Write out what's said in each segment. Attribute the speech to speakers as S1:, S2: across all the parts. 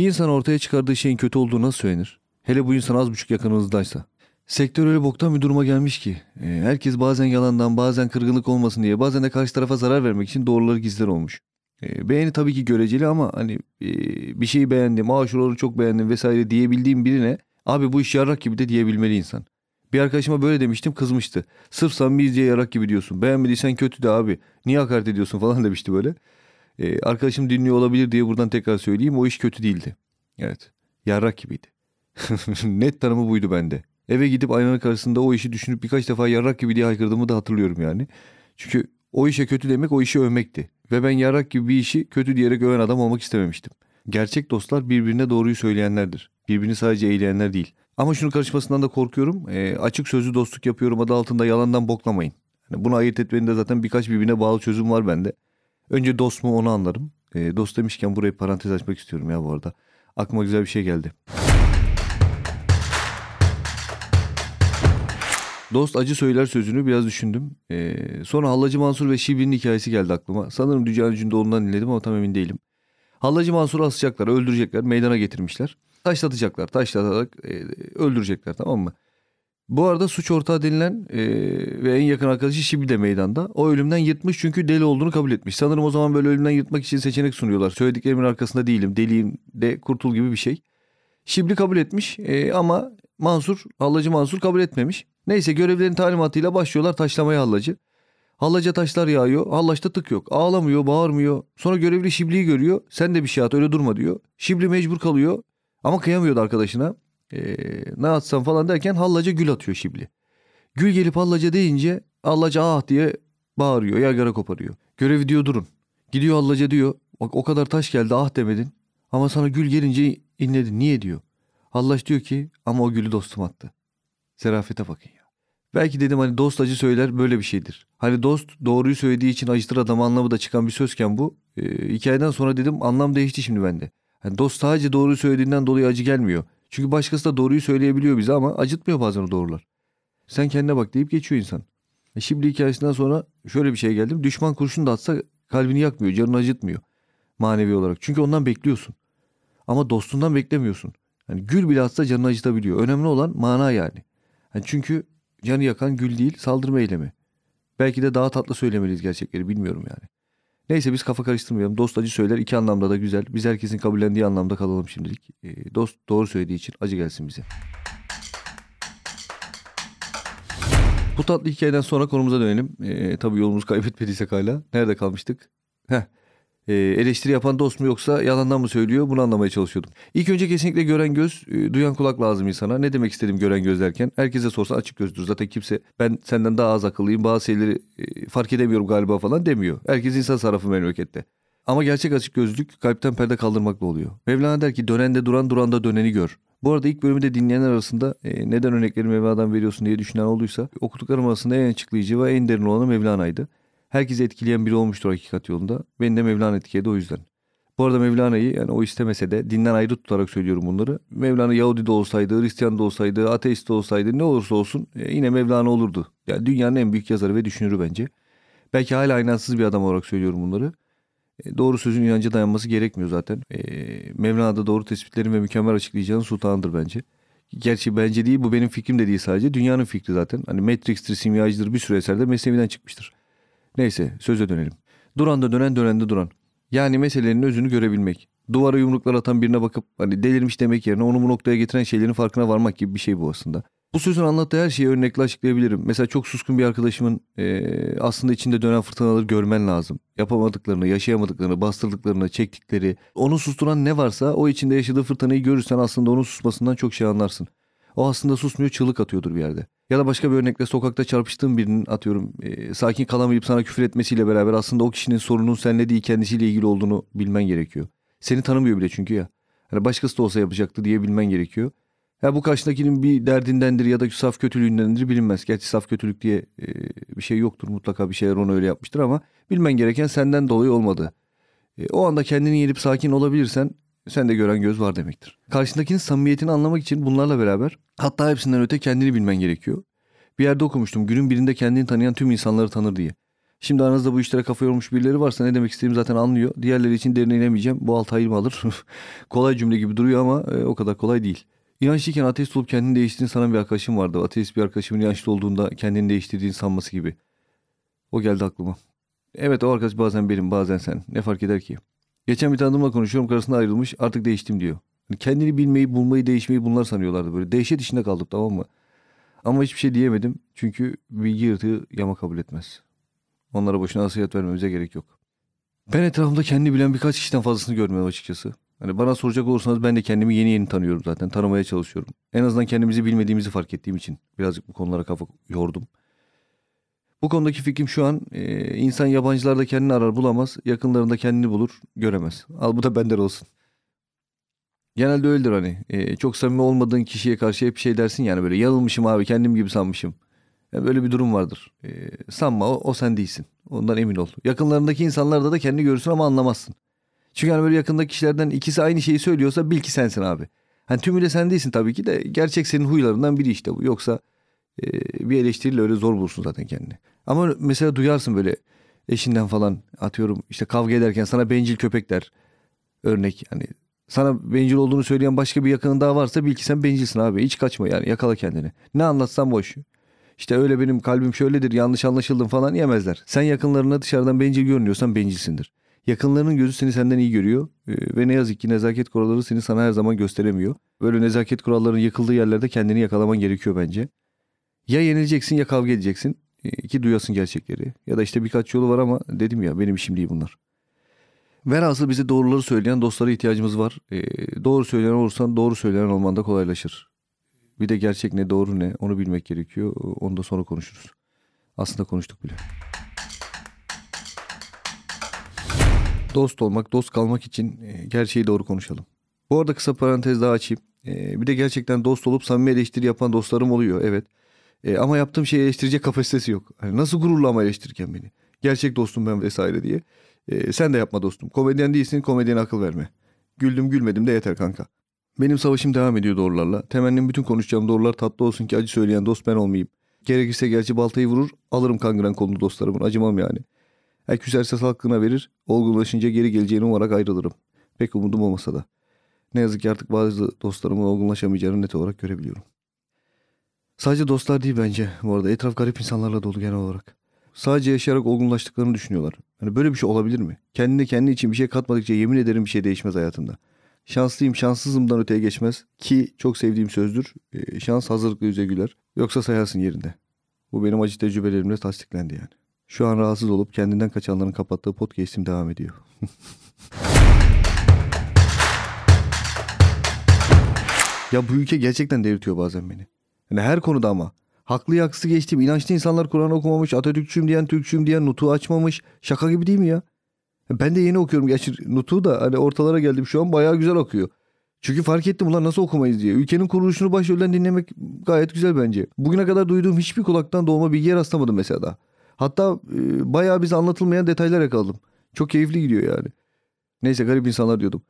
S1: Bir insan ortaya çıkardığı şeyin kötü olduğu nasıl söylenir? Hele bu insan az buçuk yakınınızdaysa. Sektör öyle boktan bir duruma gelmiş ki. e, herkes bazen yalandan bazen kırgınlık olmasın diye bazen de karşı tarafa zarar vermek için doğruları gizler olmuş. E, beğeni tabii ki göreceli ama hani e, bir şeyi beğendim, aa şuraları çok beğendim vesaire diyebildiğim birine abi bu iş yarrak gibi de diyebilmeli insan. Bir arkadaşıma böyle demiştim kızmıştı. Sırf samimiyiz diye yarrak gibi diyorsun. Beğenmediysen kötü de abi. Niye hakaret ediyorsun falan demişti böyle. E, arkadaşım dinliyor olabilir diye buradan tekrar söyleyeyim. O iş kötü değildi. Evet. Yarrak gibiydi. Net tanımı buydu bende. Eve gidip aynanın karşısında o işi düşünüp birkaç defa yarrak gibi diye haykırdığımı da hatırlıyorum yani. Çünkü o işe kötü demek o işi övmekti. Ve ben yarrak gibi bir işi kötü diyerek öven adam olmak istememiştim. Gerçek dostlar birbirine doğruyu söyleyenlerdir. Birbirini sadece eğleyenler değil. Ama şunu karışmasından da korkuyorum. E, açık sözlü dostluk yapıyorum adı altında yalandan boklamayın. Yani bunu ayırt etmenin de zaten birkaç birbirine bağlı çözüm var bende. Önce dost mu onu anlarım. E, dost demişken burayı parantez açmak istiyorum ya bu arada. Aklıma güzel bir şey geldi. Dost acı söyler sözünü biraz düşündüm. Ee, sonra Hallacı Mansur ve Şibi'nin hikayesi geldi aklıma. Sanırım Dücan Cündoğlu'ndan dinledim ama tam emin değilim. Hallacı Mansur'u asacaklar, öldürecekler, meydana getirmişler. Taşlatacaklar, taşlatarak e, öldürecekler tamam mı? Bu arada suç ortağı denilen e, ve en yakın arkadaşı Şibi de meydanda. O ölümden yırtmış çünkü deli olduğunu kabul etmiş. Sanırım o zaman böyle ölümden yırtmak için seçenek sunuyorlar. Söylediklerimin arkasında değilim, deliyim de kurtul gibi bir şey. Şibli kabul etmiş e, ama Mansur, Hallacı Mansur kabul etmemiş. Neyse görevlerin talimatıyla başlıyorlar taşlamaya Hallacı. Hallaca taşlar yağıyor. Hallaçta tık yok. Ağlamıyor, bağırmıyor. Sonra görevli Şibli'yi görüyor. Sen de bir şey at öyle durma diyor. Şibli mecbur kalıyor. Ama kıyamıyordu arkadaşına. Ee, ne atsam falan derken Hallaca gül atıyor Şibli. Gül gelip Hallaca deyince Hallaca ah diye bağırıyor. Yaygara koparıyor. Görevi diyor durun. Gidiyor Hallaca diyor. Bak o kadar taş geldi ah demedin. Ama sana gül gelince inledin. Niye diyor. Hallaç diyor ki ama o gülü dostum attı. Serafete bakın ya. Belki dedim hani dost acı söyler böyle bir şeydir. Hani dost doğruyu söylediği için acıtır adam anlamı da çıkan bir sözken bu. E, hikayeden sonra dedim anlam değişti şimdi bende. Yani dost sadece doğruyu söylediğinden dolayı acı gelmiyor. Çünkü başkası da doğruyu söyleyebiliyor bize ama acıtmıyor bazen o doğrular. Sen kendine bak deyip geçiyor insan. E şimdi hikayesinden sonra şöyle bir şey geldim. Düşman kurşun da atsa kalbini yakmıyor, canını acıtmıyor manevi olarak. Çünkü ondan bekliyorsun. Ama dostundan beklemiyorsun. Yani gül bile atsa canını acıtabiliyor. Önemli olan mana yani. yani çünkü canı yakan gül değil saldırma eylemi. Belki de daha tatlı söylemeliyiz gerçekleri bilmiyorum yani. Neyse biz kafa karıştırmayalım. Dost acı söyler iki anlamda da güzel. Biz herkesin kabullendiği anlamda kalalım şimdilik. E, dost doğru söylediği için acı gelsin bize. Bu tatlı hikayeden sonra konumuza dönelim. E, tabii yolumuzu kaybetmediysek hala. Nerede kalmıştık? Heh. E, eleştiri yapan dost mu yoksa yalandan mı söylüyor bunu anlamaya çalışıyordum. İlk önce kesinlikle gören göz, e, duyan kulak lazım insana. Ne demek istedim gören göz derken? Herkese sorsan açık gözdür. Zaten kimse ben senden daha az akıllıyım bazı şeyleri e, fark edemiyorum galiba falan demiyor. Herkes insan sarrafı memlekette. Ama gerçek açık gözlük kalpten perde kaldırmakla oluyor. Mevlana der ki dönende duran duranda döneni gör. Bu arada ilk bölümü de dinleyenler arasında e, neden örnekleri Mevlana'dan veriyorsun diye düşünen olduysa okuduklarım arasında en açıklayıcı ve en derin olanı Mevlana'ydı. Herkesi etkileyen biri olmuştur hakikat yolunda. Beni de Mevlana etkiledi o yüzden. Bu arada Mevlana'yı yani o istemese de dinden ayrı tutarak söylüyorum bunları. Mevlana Yahudi de olsaydı, Hristiyan da olsaydı, ateist de olsaydı ne olursa olsun e, yine Mevlana olurdu. Yani dünyanın en büyük yazarı ve düşünürü bence. Belki hala aynansız bir adam olarak söylüyorum bunları. E, doğru sözün inancı dayanması gerekmiyor zaten. E, Mevlana da doğru tespitlerin ve mükemmel açıklayacağının sultanıdır bence. Gerçi bence değil bu benim fikrim de değil sadece. Dünyanın fikri zaten. Hani Matrix'tir, simyacıdır bir sürü eserde Mesnevi'den çıkmıştır. Neyse söze dönelim. Duranda dönen dönende duran. Yani meselenin özünü görebilmek. Duvara yumruklar atan birine bakıp hani delirmiş demek yerine onu bu noktaya getiren şeylerin farkına varmak gibi bir şey bu aslında. Bu sözün anlattığı her şeyi örnekle açıklayabilirim. Mesela çok suskun bir arkadaşımın e, aslında içinde dönen fırtınaları görmen lazım. Yapamadıklarını, yaşayamadıklarını, bastırdıklarını, çektikleri. Onu susturan ne varsa o içinde yaşadığı fırtınayı görürsen aslında onun susmasından çok şey anlarsın. O aslında susmuyor çığlık atıyordur bir yerde. Ya da başka bir örnekle sokakta çarpıştığın birinin atıyorum e, sakin kalamayıp sana küfür etmesiyle beraber aslında o kişinin sorunun seninle değil kendisiyle ilgili olduğunu bilmen gerekiyor. Seni tanımıyor bile çünkü ya. Hani başkası da olsa yapacaktı diye bilmen gerekiyor. Ya bu karşındakinin bir derdindendir ya da saf kötülüğündendir bilinmez. Gerçi saf kötülük diye e, bir şey yoktur. Mutlaka bir şeyler onu öyle yapmıştır ama bilmen gereken senden dolayı olmadı. E, o anda kendini yenip sakin olabilirsen sen de gören göz var demektir. Karşındakinin samimiyetini anlamak için bunlarla beraber hatta hepsinden öte kendini bilmen gerekiyor. Bir yerde okumuştum günün birinde kendini tanıyan tüm insanları tanır diye. Şimdi aranızda bu işlere kafa yormuş birileri varsa ne demek istediğimi zaten anlıyor. Diğerleri için derine inemeyeceğim. Bu 6 ayımı alır. kolay cümle gibi duruyor ama e, o kadar kolay değil. İnançlıyken ateist olup kendini değiştirdiğini sanan bir arkadaşım vardı. Ateist bir arkadaşımın inançlı olduğunda kendini değiştirdiğini sanması gibi. O geldi aklıma. Evet o arkadaş bazen benim bazen sen. Ne fark eder ki? Geçen bir tanıdığımla konuşuyorum karısına ayrılmış artık değiştim diyor. Hani kendini bilmeyi, bulmayı, değişmeyi bunlar sanıyorlardı böyle. Dehşet içinde kaldım tamam mı? Ama hiçbir şey diyemedim. Çünkü bilgi yırtığı yama kabul etmez. Onlara boşuna nasihat vermemize gerek yok. Ben etrafımda kendini bilen birkaç kişiden fazlasını görmüyorum açıkçası. Hani bana soracak olursanız ben de kendimi yeni yeni tanıyorum zaten. Tanımaya çalışıyorum. En azından kendimizi bilmediğimizi fark ettiğim için birazcık bu konulara kafa yordum. Bu konudaki fikrim şu an e, insan yabancılarda kendini arar bulamaz, yakınlarında kendini bulur, göremez. Al bu da benden olsun. Genelde öyledir hani. E, çok samimi olmadığın kişiye karşı hep şey dersin yani böyle yanılmışım abi kendim gibi sanmışım. Yani böyle bir durum vardır. E, sanma o, o sen değilsin. Ondan emin ol. Yakınlarındaki insanlarda da kendini görürsün ama anlamazsın. Çünkü hani böyle yakındaki kişilerden ikisi aynı şeyi söylüyorsa bil ki sensin abi. Hani tümüyle sen değilsin tabii ki de gerçek senin huylarından biri işte bu. Yoksa e, bir eleştiriyle öyle zor bulursun zaten kendini. Ama mesela duyarsın böyle eşinden falan atıyorum işte kavga ederken sana bencil köpek der. Örnek hani sana bencil olduğunu söyleyen başka bir yakının daha varsa bil ki sen bencilsin abi. Hiç kaçma yani yakala kendini. Ne anlatsan boş. İşte öyle benim kalbim şöyledir yanlış anlaşıldım falan yemezler. Sen yakınlarına dışarıdan bencil görünüyorsan bencilsindir. Yakınlarının gözü seni senden iyi görüyor ee, ve ne yazık ki nezaket kuralları seni sana her zaman gösteremiyor. Böyle nezaket kurallarının yıkıldığı yerlerde kendini yakalaman gerekiyor bence. Ya yenileceksin ya kavga edeceksin ee, ki duyasın gerçekleri. Ya da işte birkaç yolu var ama dedim ya benim işim değil bunlar. Velhasıl bize doğruları söyleyen dostlara ihtiyacımız var. Ee, doğru söyleyen olursan doğru söyleyen olman da kolaylaşır. Bir de gerçek ne doğru ne onu bilmek gerekiyor. Onu da sonra konuşuruz. Aslında konuştuk bile. Dost olmak, dost kalmak için e, gerçeği doğru konuşalım. Bu arada kısa parantez daha açayım. E, bir de gerçekten dost olup samimi eleştiri yapan dostlarım oluyor evet. E, ama yaptığım şeyi eleştirecek kapasitesi yok. Hani nasıl gururla ama eleştirirken beni. Gerçek dostum ben vesaire diye. sen de yapma dostum. Komedyen değilsin komedyene akıl verme. Güldüm gülmedim de yeter kanka. Benim savaşım devam ediyor doğrularla. Temennim bütün konuşacağım doğrular tatlı olsun ki acı söyleyen dost ben olmayayım. Gerekirse gerçi baltayı vurur alırım kangren kolunu dostlarımın acımam yani. Her küserse hakkına verir olgunlaşınca geri geleceğini umarak ayrılırım. Pek umudum olmasa da. Ne yazık ki artık bazı dostlarımın olgunlaşamayacağını net olarak görebiliyorum. Sadece dostlar değil bence bu arada etraf garip insanlarla dolu genel olarak. Sadece yaşayarak olgunlaştıklarını düşünüyorlar. Hani böyle bir şey olabilir mi? Kendine kendi için bir şey katmadıkça yemin ederim bir şey değişmez hayatında. Şanslıyım şanssızımdan öteye geçmez ki çok sevdiğim sözdür. E, şans hazırlıklı yüze güler. Yoksa sayarsın yerinde. Bu benim acı tecrübelerimle tasdiklendi yani. Şu an rahatsız olup kendinden kaçanların kapattığı podcast'im devam ediyor. ya bu ülke gerçekten delirtiyor bazen beni. Yani her konuda ama. Haklı haksız geçtiğim inançlı insanlar Kur'an okumamış, Atatürkçüyüm diyen, Türkçüyüm diyen, Nutu açmamış. Şaka gibi değil mi ya? Ben de yeni okuyorum. Gerçi Nutu da hani ortalara geldim şu an bayağı güzel okuyor. Çünkü fark ettim ulan nasıl okumayız diye. Ülkenin kuruluşunu başrolden dinlemek gayet güzel bence. Bugüne kadar duyduğum hiçbir kulaktan doğma bilgiye rastlamadım mesela da. Hatta e, bayağı bize anlatılmayan detaylar yakaladım. Çok keyifli gidiyor yani. Neyse garip insanlar diyordum.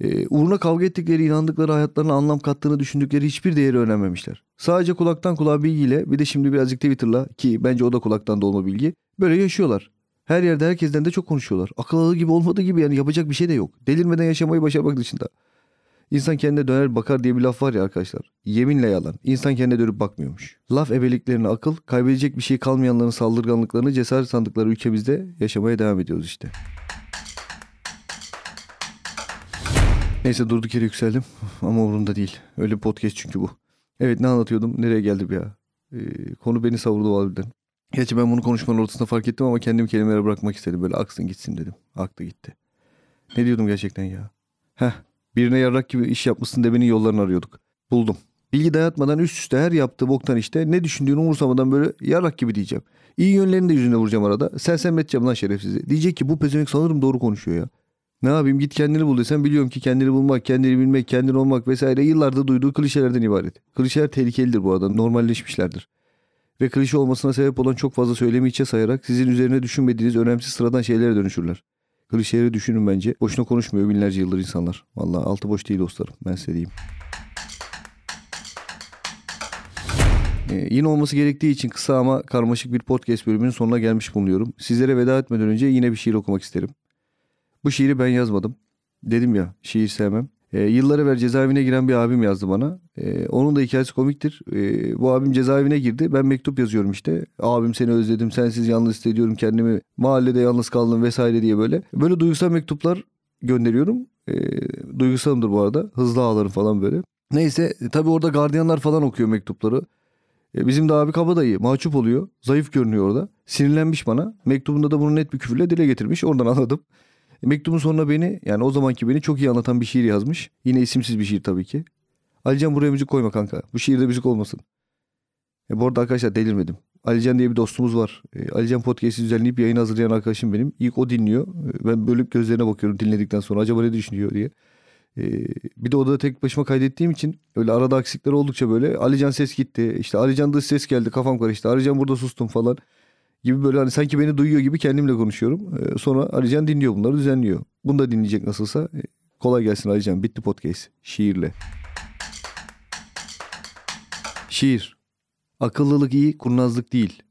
S1: E, uğruna kavga ettikleri, inandıkları hayatlarına anlam kattığını düşündükleri hiçbir değeri öğrenmemişler. Sadece kulaktan kulağa bilgiyle bir de şimdi birazcık Twitter'la ki bence o da kulaktan dolma bilgi. Böyle yaşıyorlar. Her yerde herkesten de çok konuşuyorlar. Akıl alır gibi olmadığı gibi yani yapacak bir şey de yok. Delirmeden yaşamayı başarmak dışında. İnsan kendine döner bakar diye bir laf var ya arkadaşlar. Yeminle yalan. İnsan kendine dönüp bakmıyormuş. Laf ebeliklerine akıl, kaybedecek bir şey kalmayanların saldırganlıklarını cesaret sandıkları ülkemizde yaşamaya devam ediyoruz işte. Neyse durduk yere yükseldim ama umurumda değil. Öyle bir podcast çünkü bu. Evet ne anlatıyordum? Nereye geldim ya? Ee, konu beni savurdu harbiden. Gerçi ben bunu konuşmanın ortasında fark ettim ama kendimi kelimelere bırakmak istedim. Böyle aksın gitsin dedim. Aktı gitti. Ne diyordum gerçekten ya? Heh birine yarrak gibi iş yapmışsın demenin yollarını arıyorduk. Buldum. Bilgi dayatmadan üst üste her yaptığı boktan işte ne düşündüğünü umursamadan böyle yarrak gibi diyeceğim. İyi yönlerini de yüzüne vuracağım arada. Sen edeceğim lan şerefsizi. Diyecek ki bu pezevenk sanırım doğru konuşuyor ya. Ne yapayım git kendini bul desem biliyorum ki kendini bulmak, kendini bilmek, kendini olmak vesaire yıllarda duyduğu klişelerden ibaret. Klişeler tehlikelidir bu arada normalleşmişlerdir ve klişe olmasına sebep olan çok fazla söylemi içe sayarak sizin üzerine düşünmediğiniz önemsiz sıradan şeylere dönüşürler. Klişeleri düşünün bence. Boşuna konuşmuyor binlerce yıldır insanlar. Vallahi altı boş değil dostlarım ben size diyeyim. Ee, yine olması gerektiği için kısa ama karmaşık bir podcast bölümünün sonuna gelmiş bulunuyorum. Sizlere veda etmeden önce yine bir şiir okumak isterim. Bu şiiri ben yazmadım. Dedim ya şiir sevmem. Ee, yıllar evvel cezaevine giren bir abim yazdı bana. Ee, onun da hikayesi komiktir. Ee, bu abim cezaevine girdi. Ben mektup yazıyorum işte. Abim seni özledim, sensiz yalnız hissediyorum kendimi. Mahallede yalnız kaldım vesaire diye böyle. Böyle duygusal mektuplar gönderiyorum. Ee, duygusalımdır bu arada. Hızlı ağlarım falan böyle. Neyse e, tabii orada gardiyanlar falan okuyor mektupları. E, bizim de abi kabadayı mahcup oluyor. Zayıf görünüyor orada. Sinirlenmiş bana. Mektubunda da bunu net bir küfürle dile getirmiş. Oradan anladım. E, mektubun sonuna beni yani o zamanki beni çok iyi anlatan bir şiir yazmış. Yine isimsiz bir şiir tabii ki. Alican buraya müzik koyma kanka. Bu şiirde müzik olmasın. E, bu arada arkadaşlar delirmedim. Alican diye bir dostumuz var. E, Alican podcast'i düzenleyip yayın hazırlayan arkadaşım benim. İlk o dinliyor. E, ben bölüp gözlerine bakıyorum dinledikten sonra. Acaba ne düşünüyor diye. Ee, bir de odada tek başıma kaydettiğim için öyle arada aksikler oldukça böyle Alican ses gitti. İşte Alican dış ses geldi kafam karıştı. Alican burada sustum falan gibi böyle hani sanki beni duyuyor gibi kendimle konuşuyorum. Ee, sonra Alican dinliyor bunları düzenliyor. Bunu da dinleyecek nasılsa. Ee, kolay gelsin Alican. Bitti podcast. Şiirle. Şiir. Akıllılık iyi, kurnazlık değil.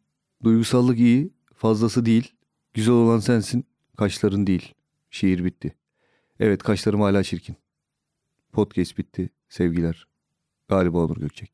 S1: Duygusallık iyi, fazlası değil. Güzel olan sensin, kaşların değil. Şiir bitti. Evet kaşlarım hala çirkin. Podcast bitti. Sevgiler. Galiba Onur Gökçek.